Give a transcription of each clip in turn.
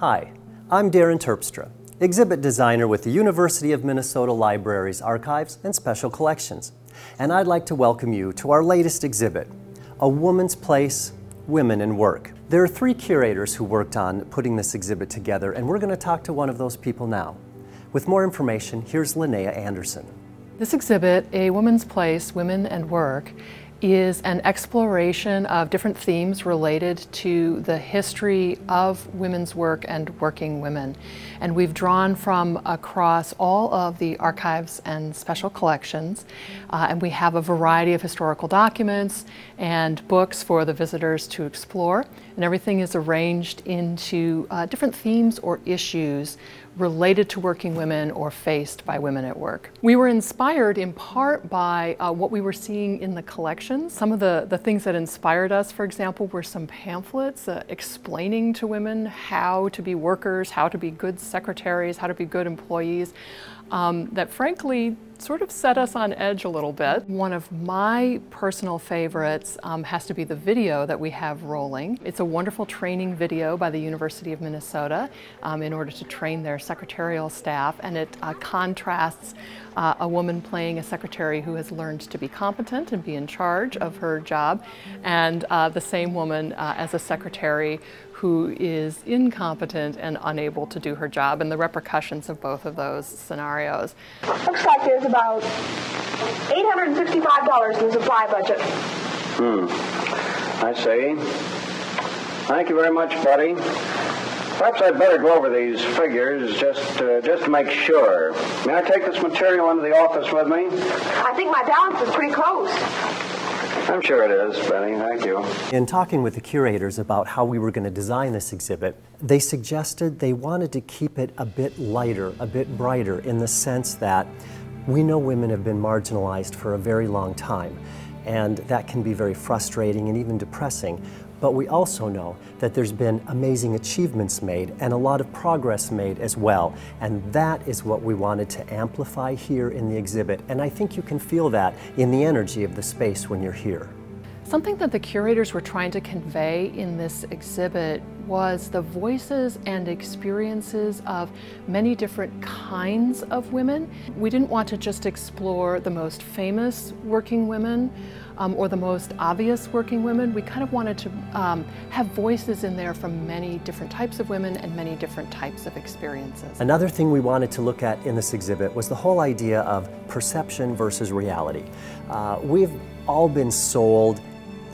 Hi, I'm Darren Terpstra, exhibit designer with the University of Minnesota Libraries Archives and Special Collections, and I'd like to welcome you to our latest exhibit, A Woman's Place, Women in Work. There are three curators who worked on putting this exhibit together, and we're going to talk to one of those people now. With more information, here's Linnea Anderson. This exhibit, A Woman's Place, Women and Work, is an exploration of different themes related to the history of women's work and working women. And we've drawn from across all of the archives and special collections. Uh, and we have a variety of historical documents and books for the visitors to explore. And everything is arranged into uh, different themes or issues related to working women or faced by women at work. We were inspired in part by uh, what we were seeing in the collections. Some of the, the things that inspired us, for example, were some pamphlets uh, explaining to women how to be workers, how to be good secretaries, how to be good employees, um, that frankly sort of set us on edge a little bit. One of my personal favorites um, has to be the video that we have rolling. It's a wonderful training video by the University of Minnesota um, in order to train their secretarial staff, and it uh, contrasts uh, a woman playing a secretary who has learned to be competent and be in charge of her job, and uh, the same woman uh, as a secretary who is incompetent and unable to do her job, and the repercussions of both of those scenarios. Looks like there's about $855 in the supply budget. Hmm. I see. Thank you very much, Buddy. Perhaps I'd better go over these figures just uh, just to make sure. May I take this material into the office with me? I think my balance is pretty close. I'm sure it is, Benny. Thank you. In talking with the curators about how we were going to design this exhibit, they suggested they wanted to keep it a bit lighter, a bit brighter, in the sense that we know women have been marginalized for a very long time, and that can be very frustrating and even depressing. But we also know that there's been amazing achievements made and a lot of progress made as well. And that is what we wanted to amplify here in the exhibit. And I think you can feel that in the energy of the space when you're here. Something that the curators were trying to convey in this exhibit was the voices and experiences of many different kinds of women. We didn't want to just explore the most famous working women um, or the most obvious working women. We kind of wanted to um, have voices in there from many different types of women and many different types of experiences. Another thing we wanted to look at in this exhibit was the whole idea of perception versus reality. Uh, we've all been sold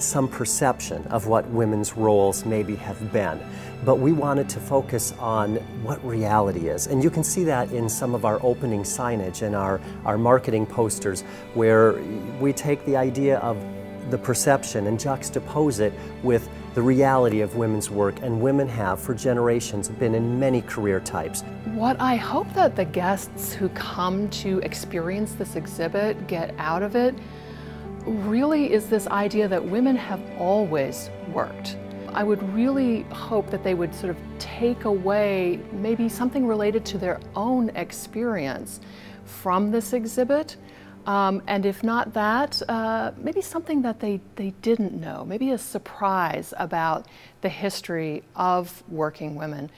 some perception of what women's roles maybe have been. But we wanted to focus on what reality is. And you can see that in some of our opening signage and our, our marketing posters, where we take the idea of the perception and juxtapose it with the reality of women's work. And women have, for generations, been in many career types. What I hope that the guests who come to experience this exhibit get out of it really is this idea that women have always worked. I would really hope that they would sort of take away maybe something related to their own experience from this exhibit. Um, and if not that, uh, maybe something that they, they didn't know, maybe a surprise about the history of working women.